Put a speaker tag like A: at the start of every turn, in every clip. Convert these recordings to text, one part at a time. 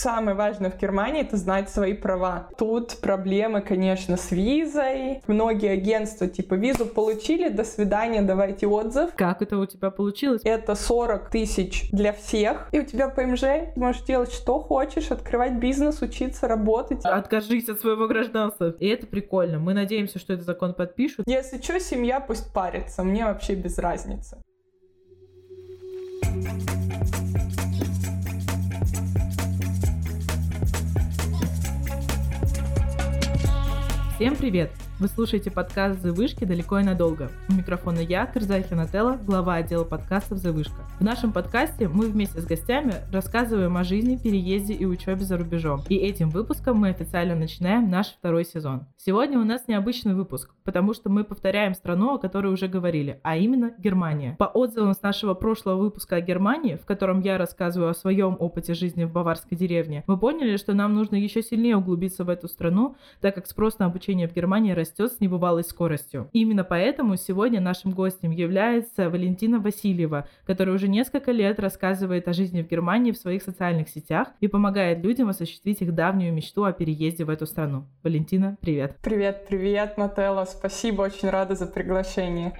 A: Самое важное в Германии — это знать свои права. Тут проблемы, конечно, с визой. Многие агентства типа визу получили, до свидания, давайте отзыв.
B: Как это у тебя получилось?
A: Это 40 тысяч для всех. И у тебя ПМЖ, можешь делать что хочешь, открывать бизнес, учиться, работать.
B: Откажись от своего гражданства. И это прикольно. Мы надеемся, что этот закон подпишут.
A: Если что, семья пусть парится. Мне вообще без разницы.
B: Всем привет! Вы слушаете подкаст «The Вышки» далеко и надолго. У микрофона я, Кырзахи Нателла, глава отдела подкастов «The Вышка». В нашем подкасте мы вместе с гостями рассказываем о жизни, переезде и учебе за рубежом. И этим выпуском мы официально начинаем наш второй сезон. Сегодня у нас необычный выпуск, потому что мы повторяем страну, о которой уже говорили, а именно Германия. По отзывам с нашего прошлого выпуска о Германии, в котором я рассказываю о своем опыте жизни в баварской деревне, мы поняли, что нам нужно еще сильнее углубиться в эту страну, так как спрос на обучение в Германии растет растет с небывалой скоростью. именно поэтому сегодня нашим гостем является Валентина Васильева, которая уже несколько лет рассказывает о жизни в Германии в своих социальных сетях и помогает людям осуществить их давнюю мечту о переезде в эту страну. Валентина, привет.
A: Привет, привет, Нателла. Спасибо, очень рада за приглашение.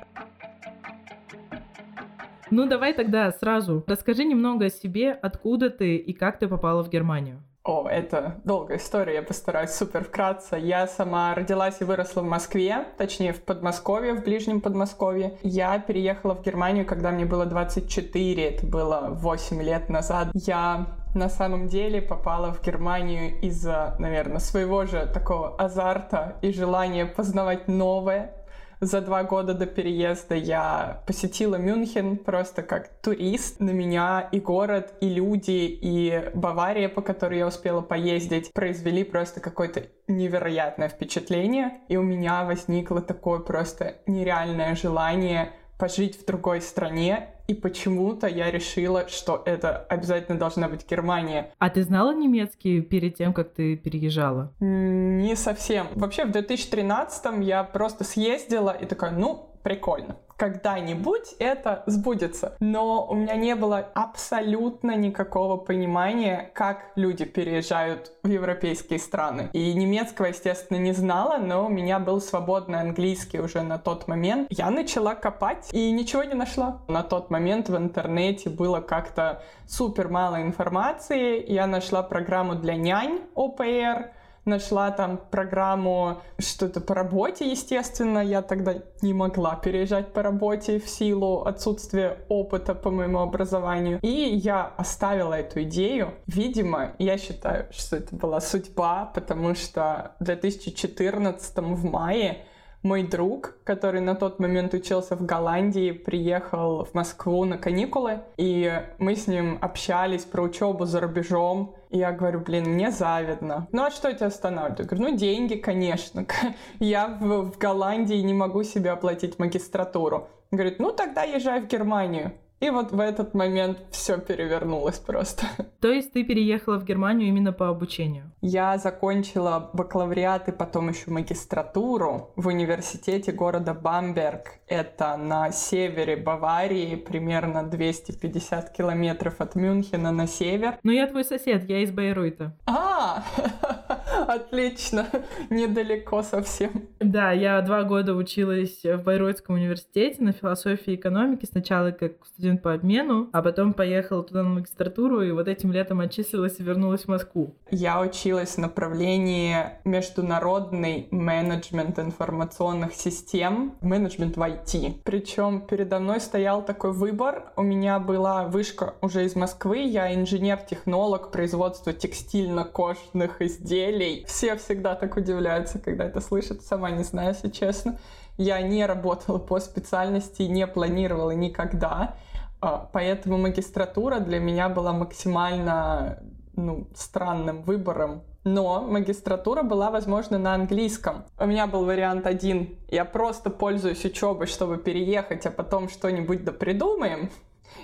B: Ну, давай тогда сразу расскажи немного о себе, откуда ты и как ты попала в Германию.
A: О, это долгая история, я постараюсь супер вкратце. Я сама родилась и выросла в Москве, точнее в Подмосковье, в Ближнем Подмосковье. Я переехала в Германию, когда мне было 24, это было 8 лет назад. Я на самом деле попала в Германию из-за, наверное, своего же такого азарта и желания познавать новое, за два года до переезда я посетила Мюнхен просто как турист. На меня и город, и люди, и Бавария, по которой я успела поездить, произвели просто какое-то невероятное впечатление. И у меня возникло такое просто нереальное желание пожить в другой стране и почему-то я решила, что это обязательно должна быть Германия.
B: А ты знала немецкий перед тем, как ты переезжала?
A: Не совсем. Вообще в 2013 я просто съездила и такая, ну, прикольно когда-нибудь это сбудется. Но у меня не было абсолютно никакого понимания, как люди переезжают в европейские страны. И немецкого, естественно, не знала, но у меня был свободный английский уже на тот момент. Я начала копать и ничего не нашла. На тот момент в интернете было как-то супер мало информации. Я нашла программу для нянь ОПР, нашла там программу что-то по работе, естественно, я тогда не могла переезжать по работе в силу отсутствия опыта по моему образованию. И я оставила эту идею. Видимо, я считаю, что это была судьба, потому что в 2014 в мае мой друг, который на тот момент учился в Голландии, приехал в Москву на каникулы, и мы с ним общались про учебу за рубежом. И я говорю, блин, мне завидно. Ну а что тебя останавливает? Я говорю, ну деньги, конечно. Я в, в Голландии не могу себе оплатить магистратуру. Говорит, ну тогда езжай в Германию. И вот в этот момент все перевернулось просто.
B: То есть ты переехала в Германию именно по обучению?
A: Я закончила бакалавриат и потом еще магистратуру в университете города Бамберг. Это на севере Баварии, примерно 250 километров от Мюнхена на север.
B: Ну я твой сосед, я из Бейрута.
A: А, отлично, недалеко совсем.
B: Да, я два года училась в Байройтском университете на философии и экономике. Сначала как студент студент по обмену, а потом поехала туда на магистратуру, и вот этим летом отчислилась и вернулась в Москву.
A: Я училась в направлении международный менеджмент информационных систем, менеджмент в IT. Причем передо мной стоял такой выбор. У меня была вышка уже из Москвы, я инженер-технолог производства текстильно-кожных изделий. Все всегда так удивляются, когда это слышат, сама не знаю, если честно. Я не работала по специальности, не планировала никогда. А, поэтому магистратура для меня была максимально ну, странным выбором. Но магистратура была, возможно, на английском. У меня был вариант один. Я просто пользуюсь учебой, чтобы переехать, а потом что-нибудь да придумаем.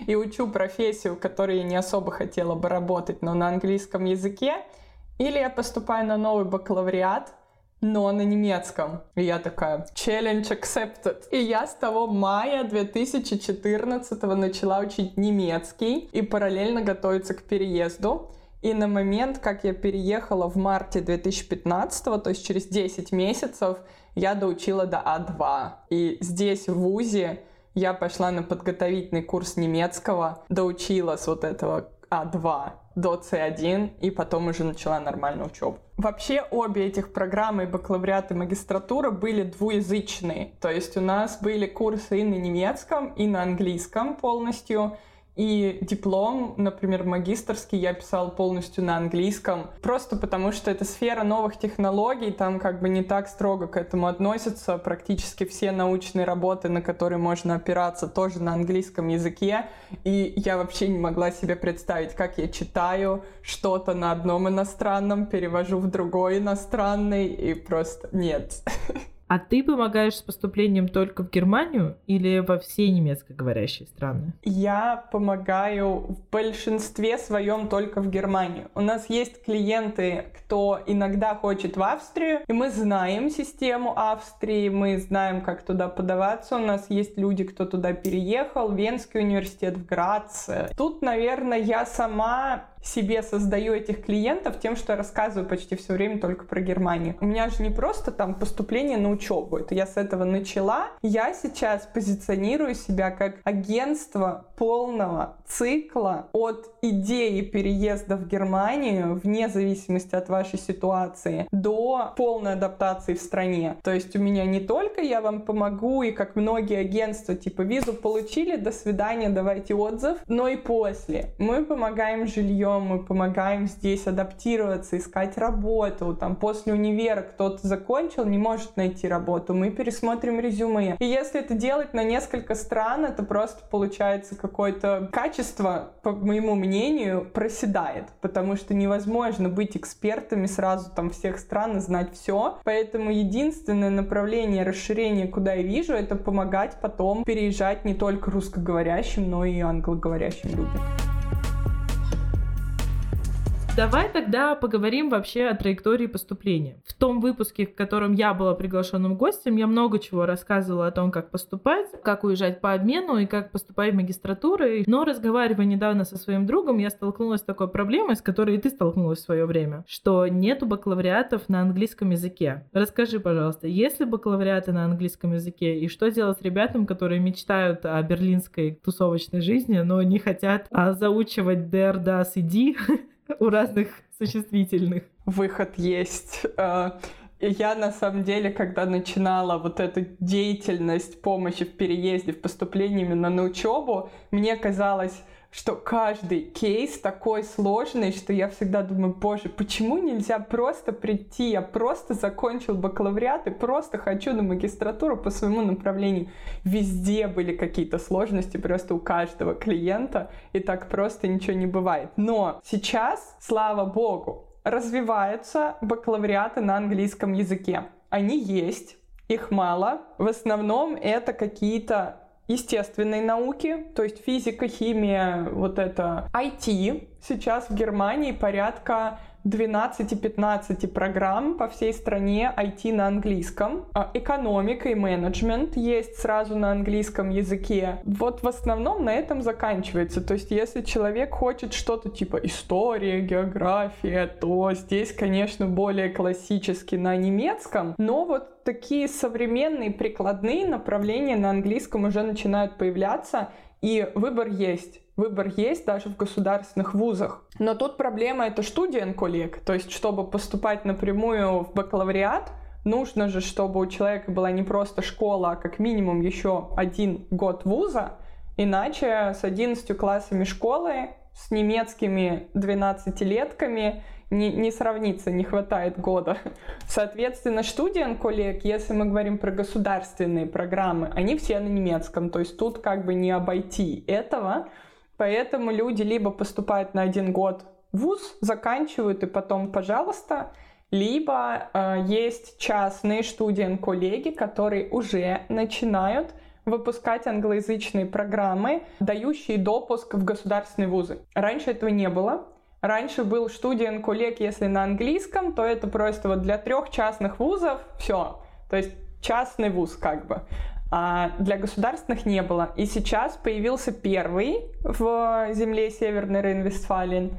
A: И учу профессию, которой я не особо хотела бы работать, но на английском языке. Или я поступаю на новый бакалавриат, но на немецком. И я такая, challenge accepted. И я с того мая 2014 начала учить немецкий и параллельно готовиться к переезду. И на момент, как я переехала в марте 2015, то есть через 10 месяцев, я доучила до А2. И здесь, в ВУЗе, я пошла на подготовительный курс немецкого, доучила с вот этого А2 до С1, и потом уже начала нормальную учебу. Вообще обе этих программы, и бакалавриат и магистратура, были двуязычные. То есть у нас были курсы и на немецком, и на английском полностью. И диплом, например, магистрский, я писал полностью на английском, просто потому что это сфера новых технологий, там как бы не так строго к этому относятся. Практически все научные работы, на которые можно опираться, тоже на английском языке. И я вообще не могла себе представить, как я читаю что-то на одном иностранном, перевожу в другой иностранный, и просто нет.
B: А ты помогаешь с поступлением только в Германию или во все немецкоговорящие страны?
A: Я помогаю в большинстве своем только в Германию. У нас есть клиенты, кто иногда хочет в Австрию, и мы знаем систему Австрии, мы знаем, как туда подаваться. У нас есть люди, кто туда переехал, Венский университет в Граце. Тут, наверное, я сама себе создаю этих клиентов тем, что я рассказываю почти все время только про Германию. У меня же не просто там поступление на учебу, это я с этого начала. Я сейчас позиционирую себя как агентство полного цикла от идеи переезда в Германию, вне зависимости от вашей ситуации, до полной адаптации в стране. То есть у меня не только я вам помогу, и как многие агентства, типа визу получили, до свидания, давайте отзыв, но и после. Мы помогаем жильем, мы помогаем здесь адаптироваться, искать работу. Там после универа кто-то закончил, не может найти работу, мы пересмотрим резюме. И если это делать на несколько стран, это просто получается какое-то качество, по моему мнению, проседает, потому что невозможно быть экспертами сразу там всех стран и знать все. Поэтому единственное направление расширения, куда я вижу, это помогать потом переезжать не только русскоговорящим, но и англоговорящим людям.
B: Давай тогда поговорим вообще о траектории поступления. В том выпуске, в котором я была приглашенным гостем, я много чего рассказывала о том, как поступать, как уезжать по обмену и как поступать в магистратуру. Но разговаривая недавно со своим другом, я столкнулась с такой проблемой, с которой и ты столкнулась в свое время, что нету бакалавриатов на английском языке. Расскажи, пожалуйста, есть ли бакалавриаты на английском языке и что делать ребятам, которые мечтают о берлинской тусовочной жизни, но не хотят а, заучивать der, das и die у разных существительных.
A: Выход есть. Э, я на самом деле, когда начинала вот эту деятельность помощи в переезде, в поступлении именно на учебу, мне казалось, что каждый кейс такой сложный, что я всегда думаю, боже, почему нельзя просто прийти, я просто закончил бакалавриат и просто хочу на магистратуру по своему направлению. Везде были какие-то сложности, просто у каждого клиента, и так просто ничего не бывает. Но сейчас, слава богу, развиваются бакалавриаты на английском языке. Они есть, их мало. В основном это какие-то естественной науки, то есть физика, химия, вот это IT. Сейчас в Германии порядка 12-15 программ по всей стране IT на английском. А экономика и менеджмент есть сразу на английском языке. Вот в основном на этом заканчивается. То есть если человек хочет что-то типа история, география, то здесь, конечно, более классически на немецком. Но вот такие современные прикладные направления на английском уже начинают появляться, и выбор есть. Выбор есть даже в государственных вузах. Но тут проблема это студент-коллег. То есть, чтобы поступать напрямую в бакалавриат, нужно же, чтобы у человека была не просто школа, а как минимум еще один год вуза. Иначе с 11 классами школы, с немецкими 12-летками не, не сравнится, не хватает года. Соответственно, студент коллег, если мы говорим про государственные программы, они все на немецком, то есть тут как бы не обойти этого. Поэтому люди либо поступают на один год в ВУЗ, заканчивают и потом, пожалуйста, либо э, есть частные студент-коллеги, которые уже начинают выпускать англоязычные программы, дающие допуск в государственные вузы. Раньше этого не было. Раньше был студент-коллег, если на английском, то это просто вот для трех частных вузов все. То есть частный вуз как бы а для государственных не было. И сейчас появился первый в земле Северный Рейн-Вестфален.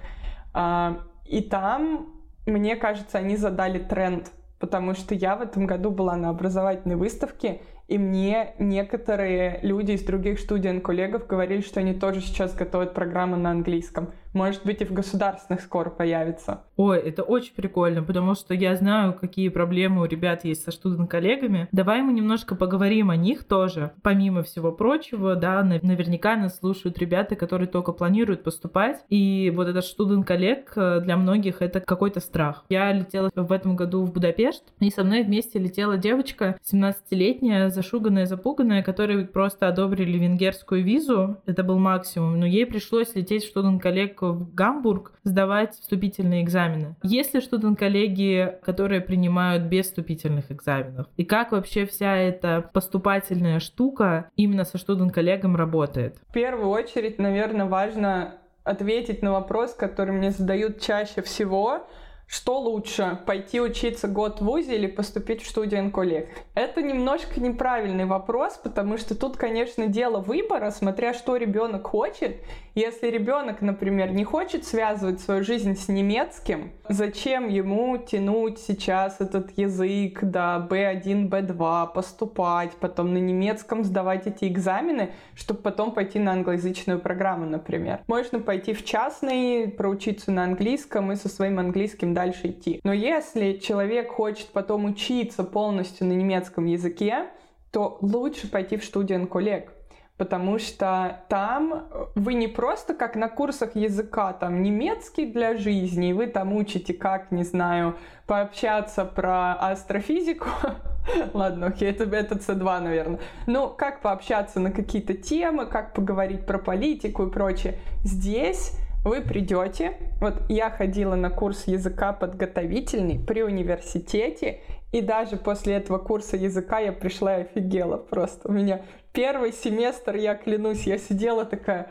A: А, и там, мне кажется, они задали тренд, потому что я в этом году была на образовательной выставке, и мне некоторые люди из других студент-коллегов говорили, что они тоже сейчас готовят программы на английском. Может быть, и в государственных скоро появится.
B: Ой, это очень прикольно, потому что я знаю, какие проблемы у ребят есть со студент-коллегами. Давай мы немножко поговорим о них тоже. Помимо всего прочего, да, наверняка нас слушают ребята, которые только планируют поступать. И вот этот студент-коллег э, для многих это какой-то страх. Я летела в этом году в Будапешт, и со мной вместе летела девочка 17-летняя, зашуганная, запуганная, которой просто одобрили венгерскую визу. Это был максимум. Но ей пришлось лететь в студент-коллег в Гамбург сдавать вступительные экзамены. Есть ли студент-коллеги, которые принимают без вступительных экзаменов? И как вообще вся эта поступательная штука именно со студент-коллегом работает?
A: В первую очередь, наверное, важно ответить на вопрос, который мне задают чаще всего, что лучше, пойти учиться год в ВУЗе или поступить в студию коллег? Это немножко неправильный вопрос, потому что тут, конечно, дело выбора, смотря что ребенок хочет. Если ребенок, например, не хочет связывать свою жизнь с немецким, зачем ему тянуть сейчас этот язык до B1, B2, поступать, потом на немецком сдавать эти экзамены, чтобы потом пойти на англоязычную программу, например. Можно пойти в частный, проучиться на английском и со своим английским дальше идти. Но если человек хочет потом учиться полностью на немецком языке, то лучше пойти в студию коллег потому что там вы не просто как на курсах языка, там немецкий для жизни, и вы там учите, как, не знаю, пообщаться про астрофизику, Ладно, окей, это, это C2, наверное. Ну, как пообщаться на какие-то темы, как поговорить про политику и прочее. Здесь вы придете, вот я ходила на курс языка подготовительный при университете, и даже после этого курса языка я пришла и офигела просто. У меня первый семестр, я клянусь, я сидела такая,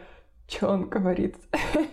A: что он говорит?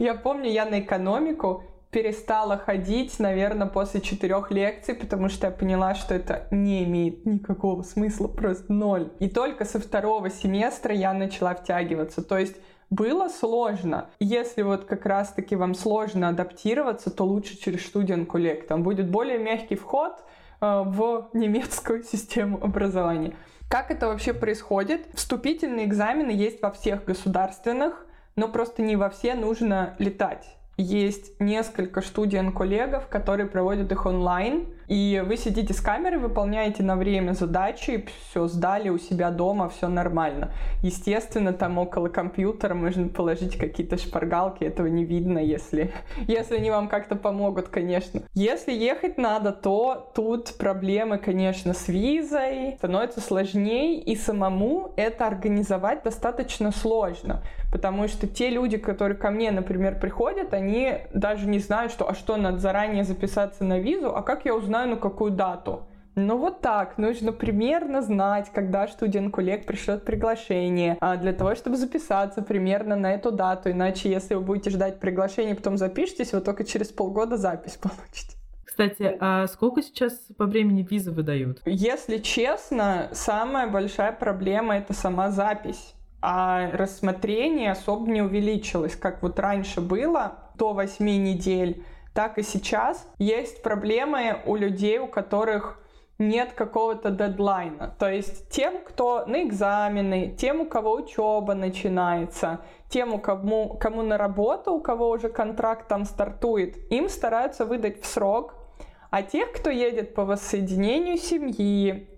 A: Я помню, я на экономику перестала ходить, наверное, после четырех лекций, потому что я поняла, что это не имеет никакого смысла, просто ноль. И только со второго семестра я начала втягиваться. То есть было сложно. Если вот как раз-таки вам сложно адаптироваться, то лучше через студент коллег. Там будет более мягкий вход э, в немецкую систему образования. Как это вообще происходит? Вступительные экзамены есть во всех государственных, но просто не во все нужно летать. Есть несколько студент-коллегов, которые проводят их онлайн, и вы сидите с камерой, выполняете на время задачи, все сдали у себя дома, все нормально. Естественно, там около компьютера можно положить какие-то шпаргалки, этого не видно, если, если они вам как-то помогут, конечно. Если ехать надо, то тут проблемы, конечно, с визой, становится сложнее, и самому это организовать достаточно сложно, потому что те люди, которые ко мне, например, приходят, они даже не знают, что, а что, надо заранее записаться на визу, а как я узнаю, знаю, на какую дату. Ну вот так, нужно примерно знать, когда студент-коллег пришлет приглашение, а для того, чтобы записаться примерно на эту дату, иначе если вы будете ждать приглашения, потом запишитесь, вы только через полгода запись получите.
B: Кстати, а сколько сейчас по времени визы выдают?
A: Если честно, самая большая проблема это сама запись. А рассмотрение особо не увеличилось, как вот раньше было, до 8 недель так и сейчас есть проблемы у людей, у которых нет какого-то дедлайна. То есть тем, кто на экзамены, тем, у кого учеба начинается, тем, у кому, кому на работу, у кого уже контракт там стартует, им стараются выдать в срок. А тех, кто едет по воссоединению семьи,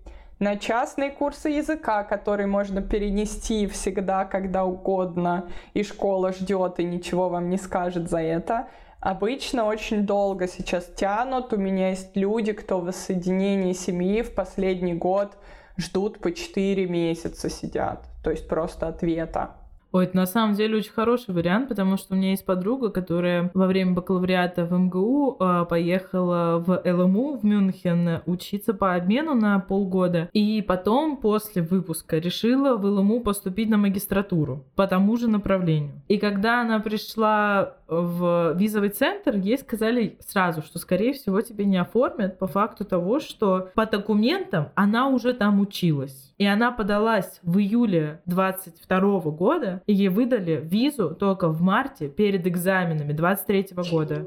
A: на частные курсы языка, которые можно перенести всегда, когда угодно, и школа ждет и ничего вам не скажет за это, Обычно очень долго сейчас тянут. У меня есть люди, кто в воссоединении семьи в последний год ждут по 4 месяца сидят. То есть просто ответа.
B: Ой, это на самом деле очень хороший вариант, потому что у меня есть подруга, которая во время бакалавриата в МГУ э, поехала в ЛМУ в Мюнхен учиться по обмену на полгода. И потом, после выпуска, решила в ЛМУ поступить на магистратуру по тому же направлению. И когда она пришла в визовый центр, ей сказали сразу, что, скорее всего, тебе не оформят по факту того, что по документам она уже там училась. И она подалась в июле 22 года, и ей выдали визу только в марте перед экзаменами 23 года.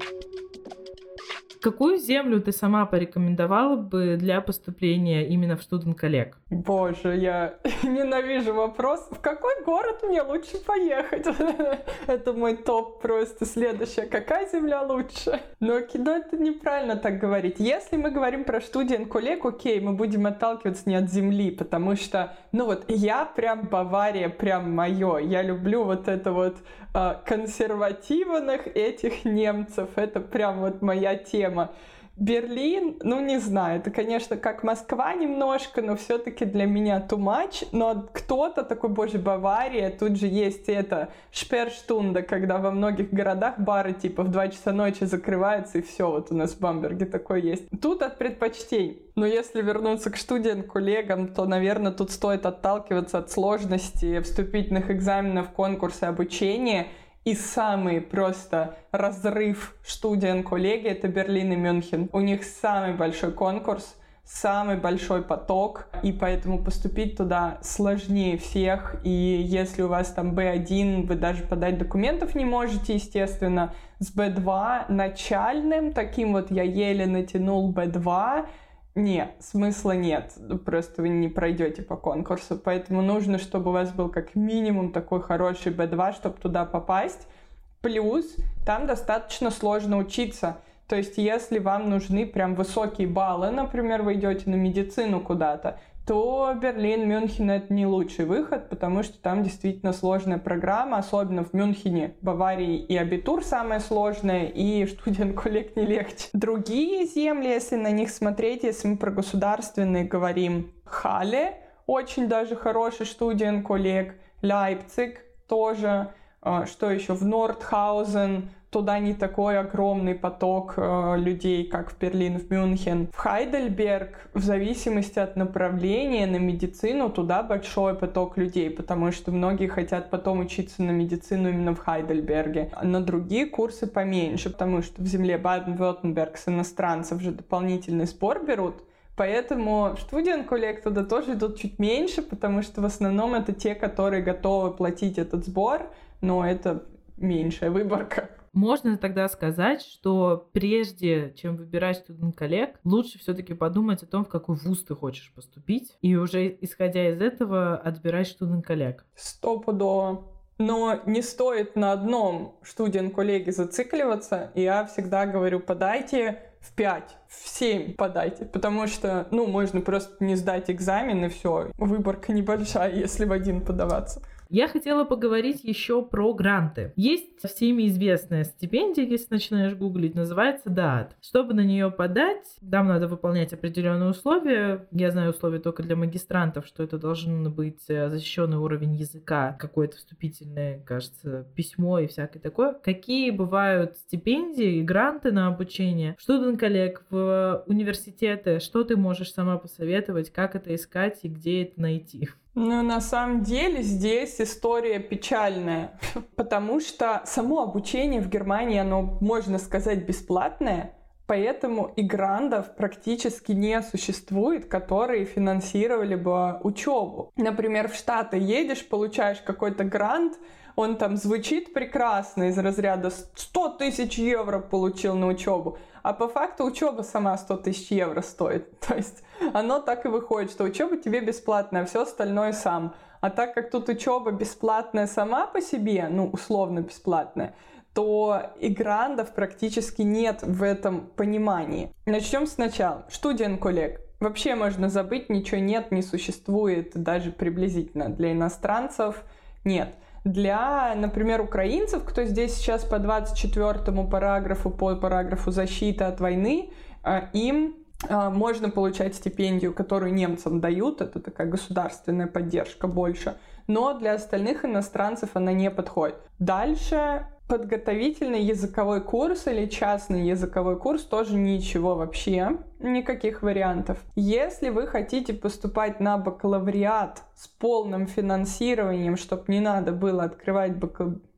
B: Какую землю ты сама порекомендовала бы для поступления именно в студент коллег?
A: Боже, я ненавижу вопрос, в какой город мне лучше поехать? это мой топ просто. Следующая, какая земля лучше? Но кино это неправильно так говорить. Если мы говорим про студент коллег, окей, мы будем отталкиваться не от земли, потому что, ну вот, я прям Бавария, прям мое. Я люблю вот это вот э, консервативных этих немцев. Это прям вот моя тема. Берлин, ну не знаю, это, конечно, как Москва немножко, но все-таки для меня too much. Но кто-то такой, боже, Бавария, тут же есть это шперштунда, когда во многих городах бары типа в 2 часа ночи закрываются, и все, вот у нас в Бамберге такое есть. Тут от предпочтений. Но если вернуться к студент-коллегам, то, наверное, тут стоит отталкиваться от сложности вступительных экзаменов, конкурса обучения — и самый просто разрыв студент коллеги это Берлин и Мюнхен. У них самый большой конкурс, самый большой поток, и поэтому поступить туда сложнее всех. И если у вас там B1, вы даже подать документов не можете, естественно. С B2 начальным, таким вот я еле натянул B2, нет, смысла нет. Просто вы не пройдете по конкурсу. Поэтому нужно, чтобы у вас был как минимум такой хороший B2, чтобы туда попасть. Плюс там достаточно сложно учиться. То есть, если вам нужны прям высокие баллы, например, вы идете на медицину куда-то, то Берлин, Мюнхен это не лучший выход, потому что там действительно сложная программа, особенно в Мюнхене, Баварии и абитур самое сложное, и студент коллег не легче. Другие земли, если на них смотреть, если мы про государственные говорим, Хале, очень даже хороший студент коллег, Лейпциг тоже, а, что еще, в Нордхаузен, туда не такой огромный поток э, людей, как в Берлин, в Мюнхен. В Хайдельберг, в зависимости от направления на медицину, туда большой поток людей, потому что многие хотят потом учиться на медицину именно в Хайдельберге. А на другие курсы поменьше, потому что в земле Баден-Вюртенберг с иностранцев же дополнительный сбор берут, Поэтому студент коллег туда тоже идут чуть меньше, потому что в основном это те, которые готовы платить этот сбор, но это меньшая выборка.
B: Можно тогда сказать, что прежде чем выбирать студент-коллег, лучше все-таки подумать о том, в какой вуз ты хочешь поступить, и уже исходя из этого отбирать студент-коллег.
A: Стопудово. Но не стоит на одном студент-коллеге зацикливаться. Я всегда говорю, подайте в 5, в 7 подайте, потому что, ну, можно просто не сдать экзамен и все. Выборка небольшая, если в один подаваться.
B: Я хотела поговорить еще про гранты. Есть всеми известная стипендия, если начинаешь гуглить, называется DAAD. Чтобы на нее подать, там надо выполнять определенные условия. Я знаю условия только для магистрантов, что это должен быть э, защищенный уровень языка, какое-то вступительное, кажется, письмо и всякое такое. Какие бывают стипендии и гранты на обучение? Студент коллег в университеты, что ты можешь сама посоветовать, как это искать и где это найти?
A: Ну, на самом деле здесь история печальная, потому что само обучение в Германии, оно, можно сказать, бесплатное, поэтому и грантов практически не существует, которые финансировали бы учебу. Например, в Штаты едешь, получаешь какой-то грант, он там звучит прекрасно из разряда 100 тысяч евро получил на учебу, а по факту учеба сама 100 тысяч евро стоит. То есть оно так и выходит, что учеба тебе бесплатная, а все остальное сам. А так как тут учеба бесплатная сама по себе, ну, условно бесплатная, то и грандов практически нет в этом понимании. Начнем сначала. Студент коллег. Вообще можно забыть, ничего нет, не существует, даже приблизительно. Для иностранцев нет. Для, например, украинцев, кто здесь сейчас по 24 параграфу, по параграфу защиты от войны, а, им можно получать стипендию, которую немцам дают, это такая государственная поддержка больше, но для остальных иностранцев она не подходит. Дальше подготовительный языковой курс или частный языковой курс тоже ничего вообще, никаких вариантов. Если вы хотите поступать на бакалавриат с полным финансированием, чтобы не надо было открывать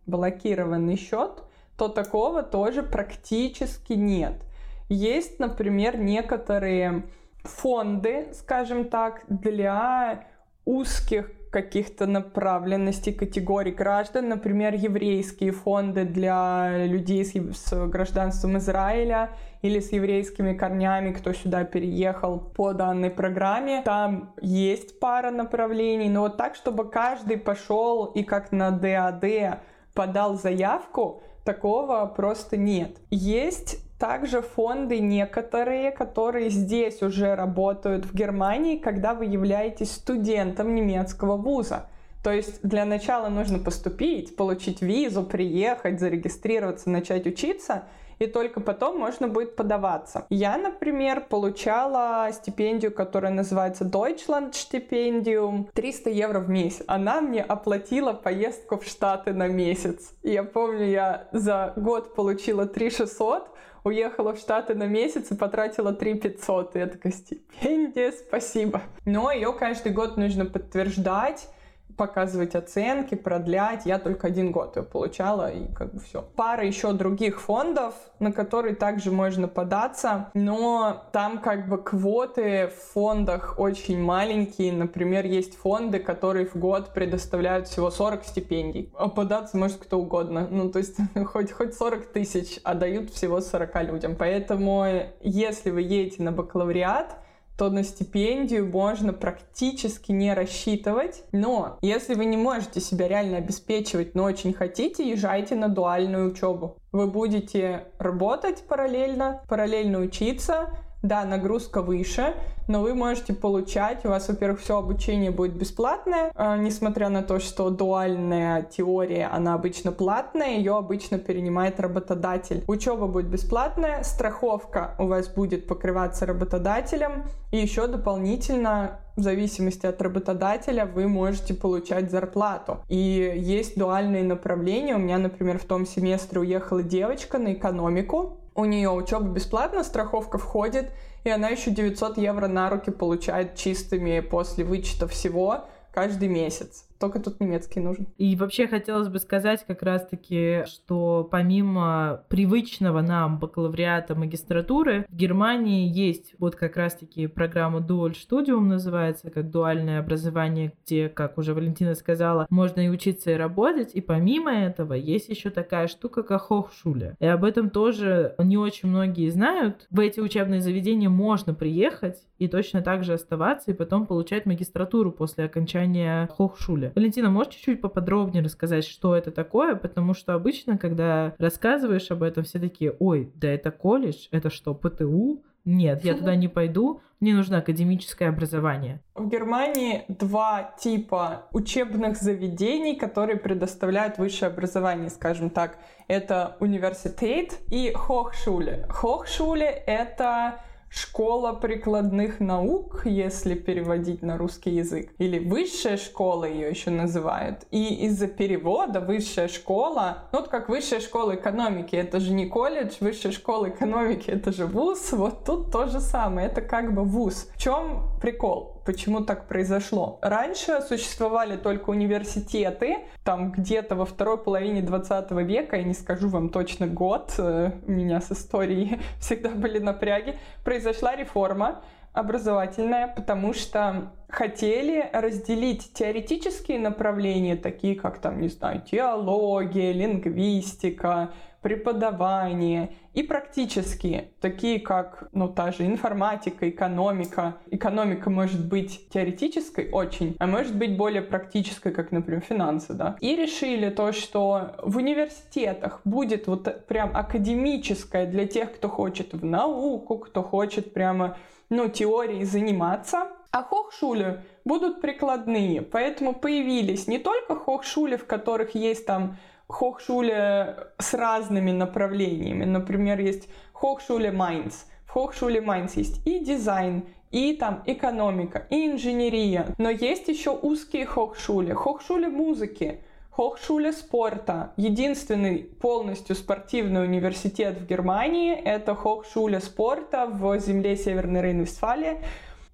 A: блокированный счет, то такого тоже практически нет. Есть, например, некоторые фонды, скажем так, для узких каких-то направленностей, категорий граждан, например, еврейские фонды для людей с, с гражданством Израиля или с еврейскими корнями, кто сюда переехал по данной программе. Там есть пара направлений, но вот так, чтобы каждый пошел и как на ДАД подал заявку, такого просто нет. Есть также фонды некоторые, которые здесь уже работают в Германии, когда вы являетесь студентом немецкого вуза. То есть для начала нужно поступить, получить визу, приехать, зарегистрироваться, начать учиться, и только потом можно будет подаваться. Я, например, получала стипендию, которая называется Deutschland стипендиум, 300 евро в месяц. Она мне оплатила поездку в Штаты на месяц. Я помню, я за год получила 3 600, уехала в Штаты на месяц и потратила 3 500. И я такая, стипендия, спасибо. Но ее каждый год нужно подтверждать, показывать оценки, продлять. Я только один год ее получала, и как бы все. Пара еще других фондов, на которые также можно податься, но там как бы квоты в фондах очень маленькие. Например, есть фонды, которые в год предоставляют всего 40 стипендий. А податься может кто угодно. Ну, то есть хоть, хоть 40 тысяч, а дают всего 40 людям. Поэтому, если вы едете на бакалавриат, то на стипендию можно практически не рассчитывать. Но если вы не можете себя реально обеспечивать, но очень хотите, езжайте на дуальную учебу. Вы будете работать параллельно, параллельно учиться, да, нагрузка выше, но вы можете получать, у вас, во-первых, все обучение будет бесплатное, э, несмотря на то, что дуальная теория, она обычно платная, ее обычно перенимает работодатель. Учеба будет бесплатная, страховка у вас будет покрываться работодателем, и еще дополнительно в зависимости от работодателя вы можете получать зарплату. И есть дуальные направления. У меня, например, в том семестре уехала девочка на экономику, у нее учеба бесплатна, страховка входит, и она еще 900 евро на руки получает чистыми после вычета всего каждый месяц. Только тут немецкий нужен.
B: И вообще хотелось бы сказать как раз-таки, что помимо привычного нам бакалавриата магистратуры, в Германии есть вот как раз-таки программа Dual Studium называется, как дуальное образование, где, как уже Валентина сказала, можно и учиться, и работать. И помимо этого есть еще такая штука, как Хохшуле. И об этом тоже не очень многие знают. В эти учебные заведения можно приехать и точно так же оставаться, и потом получать магистратуру после окончания Хохшуле. Валентина, можешь чуть-чуть поподробнее рассказать, что это такое? Потому что обычно, когда рассказываешь об этом, все такие, ой, да это колледж, это что, ПТУ? Нет, я туда не пойду, мне нужно академическое образование.
A: В Германии два типа учебных заведений, которые предоставляют высшее образование, скажем так. Это университет и Хохшуле. Хохшуле — это школа прикладных наук, если переводить на русский язык, или высшая школа ее еще называют. И из-за перевода высшая школа, ну вот как высшая школа экономики, это же не колледж, высшая школа экономики, это же вуз, вот тут то же самое, это как бы вуз. В чем прикол? Почему так произошло. Раньше существовали только университеты, там где-то во второй половине 20 века, я не скажу вам точно год, э, у меня с историей всегда были напряги, произошла реформа образовательная, потому что хотели разделить теоретические направления, такие как там, не знаю, теология, лингвистика, преподавание и практические, такие как, ну, та же информатика, экономика. Экономика может быть теоретической очень, а может быть более практической, как, например, финансы, да. И решили то, что в университетах будет вот прям академическое для тех, кто хочет в науку, кто хочет прямо, ну, теорией заниматься, а хохшуле будут прикладные. Поэтому появились не только хохшуле, в которых есть там хохшуле с разными направлениями. Например, есть хохшуле Майнц. В хохшуле Майнц есть и дизайн, и там экономика, и инженерия. Но есть еще узкие хохшуле, хохшуле музыки, хохшуле спорта. Единственный полностью спортивный университет в Германии — это хохшуле спорта в земле Северной Рейн-Вестфалии.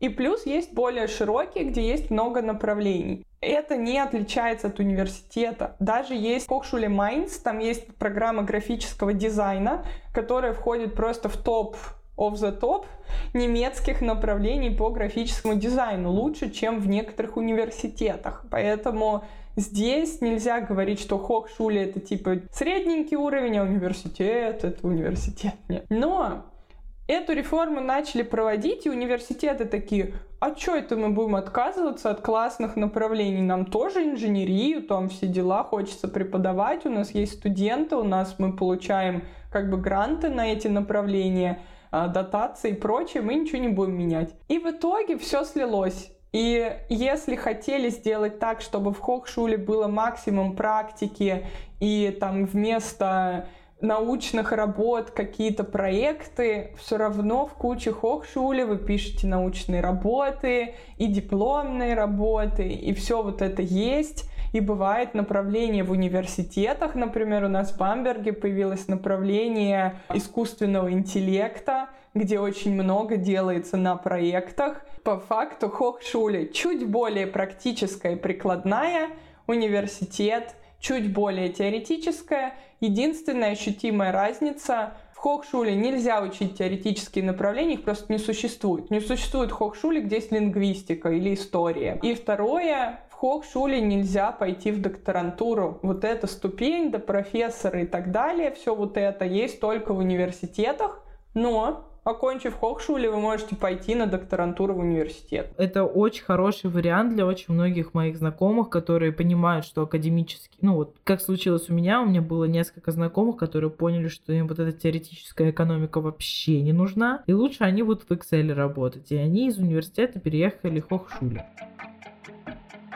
A: И плюс есть более широкие, где есть много направлений. Это не отличается от университета. Даже есть Hochschule Mainz, там есть программа графического дизайна, которая входит просто в топ of the top немецких направлений по графическому дизайну лучше, чем в некоторых университетах. Поэтому здесь нельзя говорить, что Хохшуле это типа средненький уровень, а университет это университет. Нет. Но Эту реформу начали проводить, и университеты такие, а что это мы будем отказываться от классных направлений? Нам тоже инженерию, там все дела, хочется преподавать, у нас есть студенты, у нас мы получаем как бы гранты на эти направления, а, дотации и прочее, мы ничего не будем менять. И в итоге все слилось. И если хотели сделать так, чтобы в Хохшуле было максимум практики, и там вместо научных работ, какие-то проекты, все равно в куче хохшуле вы пишете научные работы и дипломные работы, и все вот это есть. И бывает направление в университетах, например, у нас в Бамберге появилось направление искусственного интеллекта, где очень много делается на проектах. По факту Хохшуле чуть более практическая и прикладная, университет чуть более теоретическая, Единственная ощутимая разница в Хохшуле нельзя учить теоретические направления, их просто не существует. Не существует Хохшуле, где есть лингвистика или история. И второе, в Хохшуле нельзя пойти в докторантуру. Вот эта ступень до профессора и так далее, все вот это есть только в университетах, но окончив Хохшуле, вы можете пойти на докторантуру в университет.
B: Это очень хороший вариант для очень многих моих знакомых, которые понимают, что академический, ну вот как случилось у меня, у меня было несколько знакомых, которые поняли, что им вот эта теоретическая экономика вообще не нужна, и лучше они будут в Excel работать, и они из университета переехали в Хохшуле.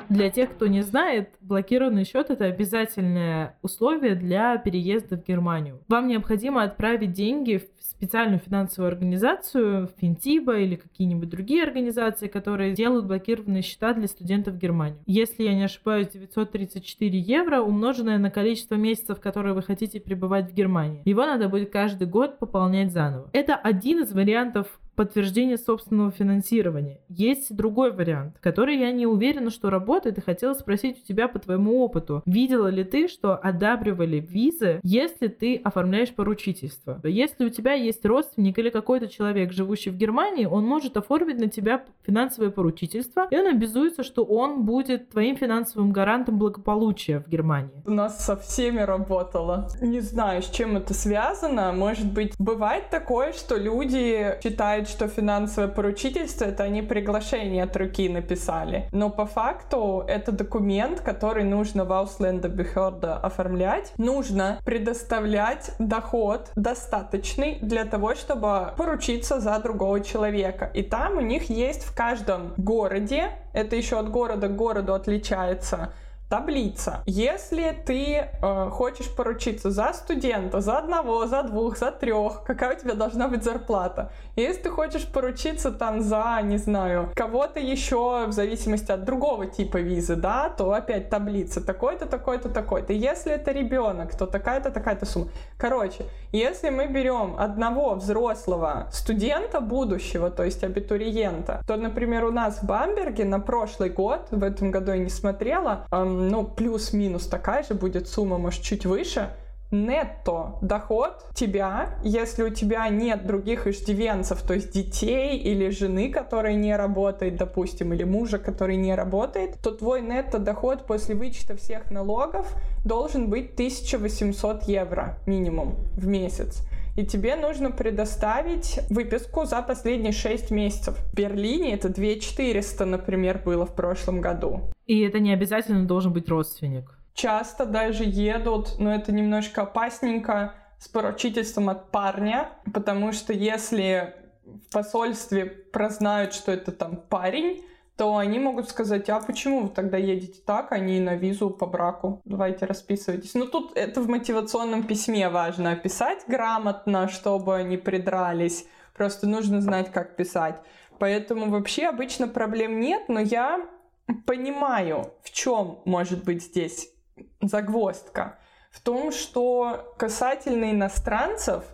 B: Для тех, кто не знает, блокированный счет это обязательное условие для переезда в Германию. Вам необходимо отправить деньги в специальную финансовую организацию, Финтиба или какие-нибудь другие организации, которые делают блокированные счета для студентов в Германию. Если я не ошибаюсь, 934 евро, умноженное на количество месяцев, которые вы хотите пребывать в Германии. Его надо будет каждый год пополнять заново. Это один из вариантов подтверждение собственного финансирования. Есть другой вариант, который я не уверена, что работает, и хотела спросить у тебя по твоему опыту. Видела ли ты, что одабривали визы, если ты оформляешь поручительство? Если у тебя есть родственник или какой-то человек, живущий в Германии, он может оформить на тебя финансовое поручительство, и он обязуется, что он будет твоим финансовым гарантом благополучия в Германии.
A: У нас со всеми работало. Не знаю, с чем это связано. Может быть, бывает такое, что люди считают, что финансовое поручительство — это они приглашение от руки написали. Но по факту это документ, который нужно в Ausländerbehörde оформлять. Нужно предоставлять доход достаточный для того, чтобы поручиться за другого человека. И там у них есть в каждом городе, это еще от города к городу отличается, таблица. Если ты э, хочешь поручиться за студента, за одного, за двух, за трех, какая у тебя должна быть зарплата? Если ты хочешь поручиться там за, не знаю, кого-то еще в зависимости от другого типа визы, да, то опять таблица такой-то, такой-то, такой-то. Если это ребенок, то такая-то, такая-то сумма. Короче, если мы берем одного взрослого студента будущего, то есть абитуриента, то, например, у нас в Бамберге на прошлый год, в этом году я не смотрела, эм, ну, плюс-минус такая же будет сумма, может, чуть выше, нетто. Доход тебя, если у тебя нет других иждивенцев, то есть детей или жены, которая не работает, допустим, или мужа, который не работает, то твой нетто доход после вычета всех налогов должен быть 1800 евро минимум в месяц и тебе нужно предоставить выписку за последние 6 месяцев. В Берлине это 2400, например, было в прошлом году.
B: И это не обязательно должен быть родственник.
A: Часто даже едут, но это немножко опасненько, с поручительством от парня, потому что если в посольстве прознают, что это там парень, то они могут сказать, а почему вы тогда едете так, а не на визу по браку? Давайте расписывайтесь. Ну, тут это в мотивационном письме важно описать грамотно, чтобы не придрались. Просто нужно знать, как писать. Поэтому вообще обычно проблем нет, но я понимаю, в чем может быть здесь загвоздка. В том, что касательно иностранцев,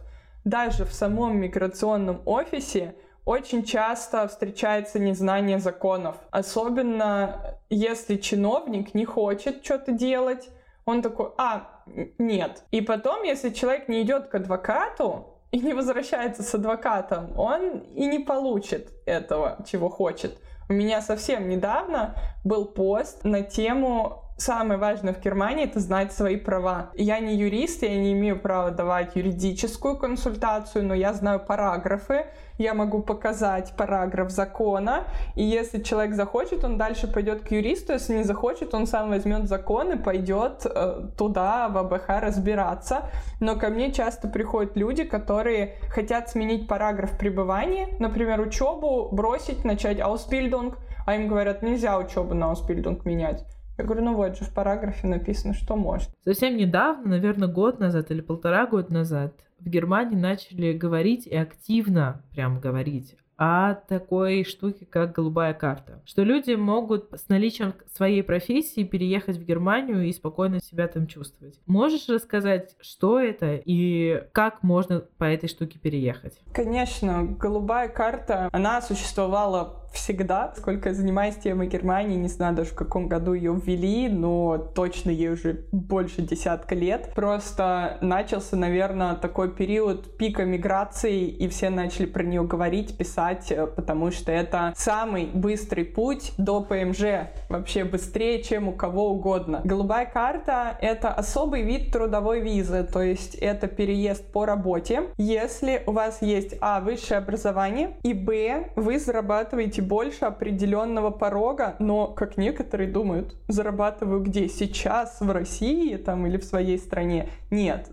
A: даже в самом миграционном офисе очень часто встречается незнание законов. Особенно если чиновник не хочет что-то делать, он такой, а, нет. И потом, если человек не идет к адвокату и не возвращается с адвокатом, он и не получит этого, чего хочет. У меня совсем недавно был пост на тему Самое важное в Германии — это знать свои права. Я не юрист, я не имею права давать юридическую консультацию, но я знаю параграфы, я могу показать параграф закона, и если человек захочет, он дальше пойдет к юристу, если не захочет, он сам возьмет закон и пойдет э, туда, в АБХ, разбираться. Но ко мне часто приходят люди, которые хотят сменить параграф пребывания, например, учебу бросить, начать Ausbildung, а им говорят, нельзя учебу на Ausbildung менять. Я говорю, ну вот же в параграфе написано, что может.
B: Совсем недавно, наверное, год назад или полтора года назад, в Германии начали говорить и активно прям говорить о такой штуке, как голубая карта. Что люди могут с наличием своей профессии переехать в Германию и спокойно себя там чувствовать. Можешь рассказать, что это и как можно по этой штуке переехать?
A: Конечно, голубая карта, она существовала всегда. Сколько я занимаюсь темой Германии, не знаю даже в каком году ее ввели, но точно ей уже больше десятка лет. Просто начался, наверное, такой период пика миграции, и все начали про нее говорить, писать, э, потому что это самый быстрый путь до ПМЖ. Вообще быстрее, чем у кого угодно. Голубая карта — это особый вид трудовой визы, то есть это переезд по работе. Если у вас есть, а, высшее образование, и, б, вы зарабатываете больше определенного порога, но, как некоторые думают, зарабатываю где? Сейчас, в России там или в своей стране? Нет,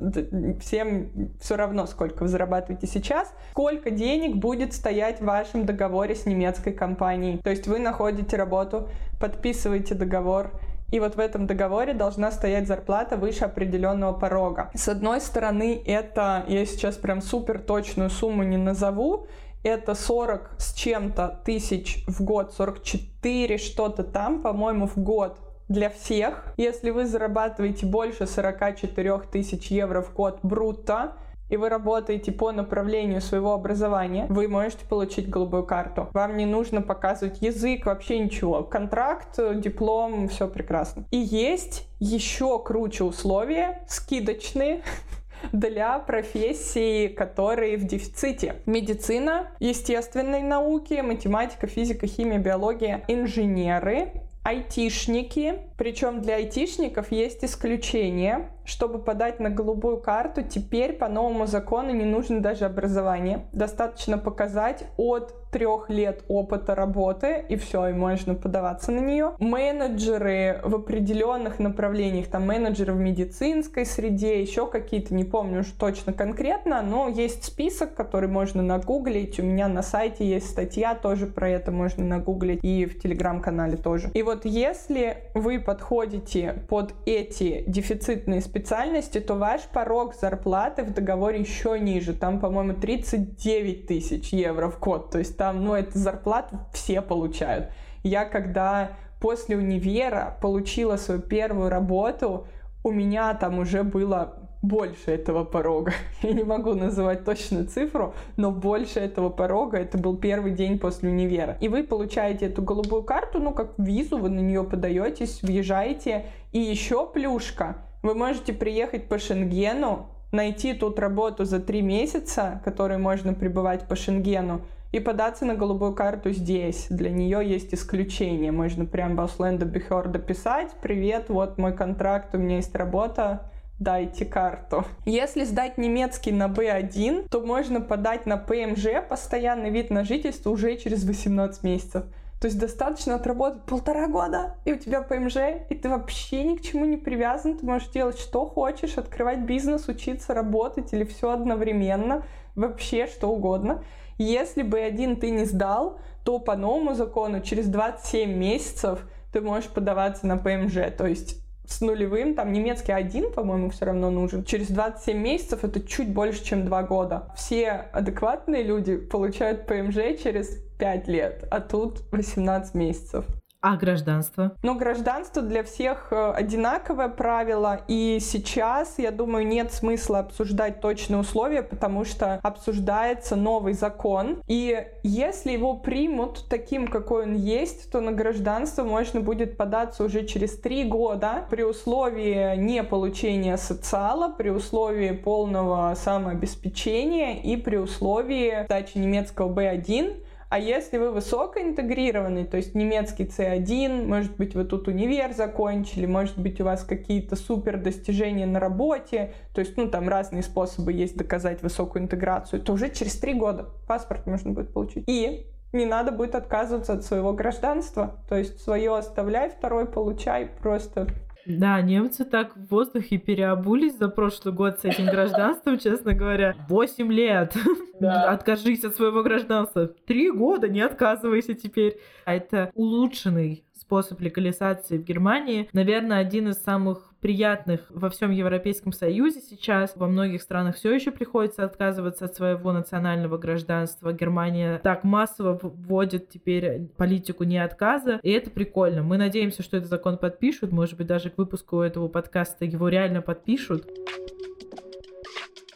A: всем все равно, сколько вы зарабатываете сейчас, сколько денег будет стоять в вашем договоре с немецкой компанией. То есть вы находите работу, подписываете договор, и вот в этом договоре должна стоять зарплата выше определенного порога. С одной стороны, это, я сейчас прям супер точную сумму не назову, это 40 с чем-то тысяч в год, 44 что-то там, по-моему, в год для всех. Если вы зарабатываете больше 44 тысяч евро в год брутто, и вы работаете по направлению своего образования, вы можете получить голубую карту. Вам не нужно показывать язык, вообще ничего. Контракт, диплом, все прекрасно. И есть еще круче условия, скидочные, для профессий, которые в дефиците. Медицина, естественные науки, математика, физика, химия, биология, инженеры, айтишники. Причем для айтишников есть исключение. Чтобы подать на голубую карту, теперь по новому закону не нужно даже образование. Достаточно показать от трех лет опыта работы, и все, и можно подаваться на нее. Менеджеры в определенных направлениях, там менеджеры в медицинской среде, еще какие-то, не помню уж точно конкретно, но есть список, который можно нагуглить. У меня на сайте есть статья, тоже про это можно нагуглить, и в телеграм-канале тоже. И вот если вы подходите под эти дефицитные специальности, то ваш порог зарплаты в договоре еще ниже. Там, по-моему, 39 тысяч евро в год. То есть там, ну, это зарплату все получают. Я когда после универа получила свою первую работу, у меня там уже было больше этого порога. Я не могу называть точную цифру, но больше этого порога. Это был первый день после универа. И вы получаете эту голубую карту, ну, как визу, вы на нее подаетесь, въезжаете. И еще плюшка. Вы можете приехать по Шенгену, найти тут работу за три месяца, которой можно пребывать по Шенгену, и податься на голубую карту здесь. Для нее есть исключение. Можно прям в Ausländer Behörde писать «Привет, вот мой контракт, у меня есть работа, дайте карту. Если сдать немецкий на B1, то можно подать на ПМЖ, постоянный вид на жительство, уже через 18 месяцев. То есть достаточно отработать полтора года, и у тебя ПМЖ, и ты вообще ни к чему не привязан, ты можешь делать что хочешь, открывать бизнес, учиться, работать или все одновременно, вообще что угодно. Если бы один ты не сдал, то по новому закону через 27 месяцев ты можешь подаваться на ПМЖ. То есть с нулевым, там немецкий один, по-моему, все равно нужен. Через 27 месяцев это чуть больше, чем 2 года. Все адекватные люди получают ПМЖ через 5 лет, а тут 18 месяцев.
B: А гражданство?
A: Ну, гражданство для всех э, одинаковое правило, и сейчас, я думаю, нет смысла обсуждать точные условия, потому что обсуждается новый закон, и если его примут таким, какой он есть, то на гражданство можно будет податься уже через три года при условии не получения социала, при условии полного самообеспечения и при условии сдачи немецкого B1, а если вы высокоинтегрированный, то есть немецкий C1, может быть, вы тут универ закончили, может быть, у вас какие-то супер достижения на работе, то есть, ну, там разные способы есть доказать высокую интеграцию, то уже через три года паспорт можно будет получить. И не надо будет отказываться от своего гражданства. То есть свое оставляй, второй получай, просто
B: да, немцы так в воздухе переобулись за прошлый год с этим гражданством, честно говоря. Восемь лет. Да. Откажись от своего гражданства. Три года, не отказывайся теперь. А это улучшенный способ легализации в Германии. Наверное, один из самых приятных во всем Европейском Союзе сейчас. Во многих странах все еще приходится отказываться от своего национального гражданства. Германия так массово вводит теперь политику не отказа, и это прикольно. Мы надеемся, что этот закон подпишут, может быть, даже к выпуску этого подкаста его реально подпишут.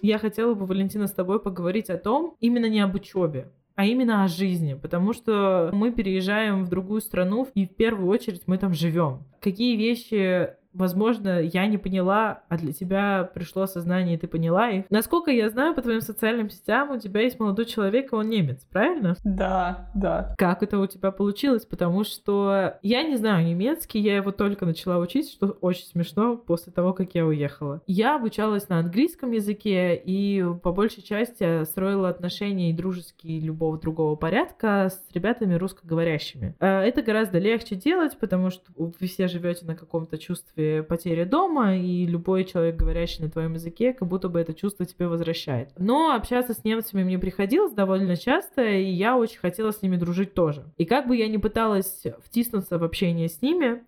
B: Я хотела бы, Валентина, с тобой поговорить о том, именно не об учебе, а именно о жизни, потому что мы переезжаем в другую страну, и в первую очередь мы там живем. Какие вещи возможно, я не поняла, а для тебя пришло осознание, и ты поняла их. Насколько я знаю, по твоим социальным сетям у тебя есть молодой человек, и он немец, правильно?
A: Да, да.
B: Как это у тебя получилось? Потому что я не знаю немецкий, я его только начала учить, что очень смешно после того, как я уехала. Я обучалась на английском языке и по большей части строила отношения и дружеские любого другого порядка с ребятами русскоговорящими. Э, это гораздо легче делать, потому что вы все живете на каком-то чувстве потери дома, и любой человек, говорящий на твоем языке, как будто бы это чувство тебе возвращает. Но общаться с немцами мне приходилось довольно часто, и я очень хотела с ними дружить тоже. И как бы я ни пыталась втиснуться в общение с ними,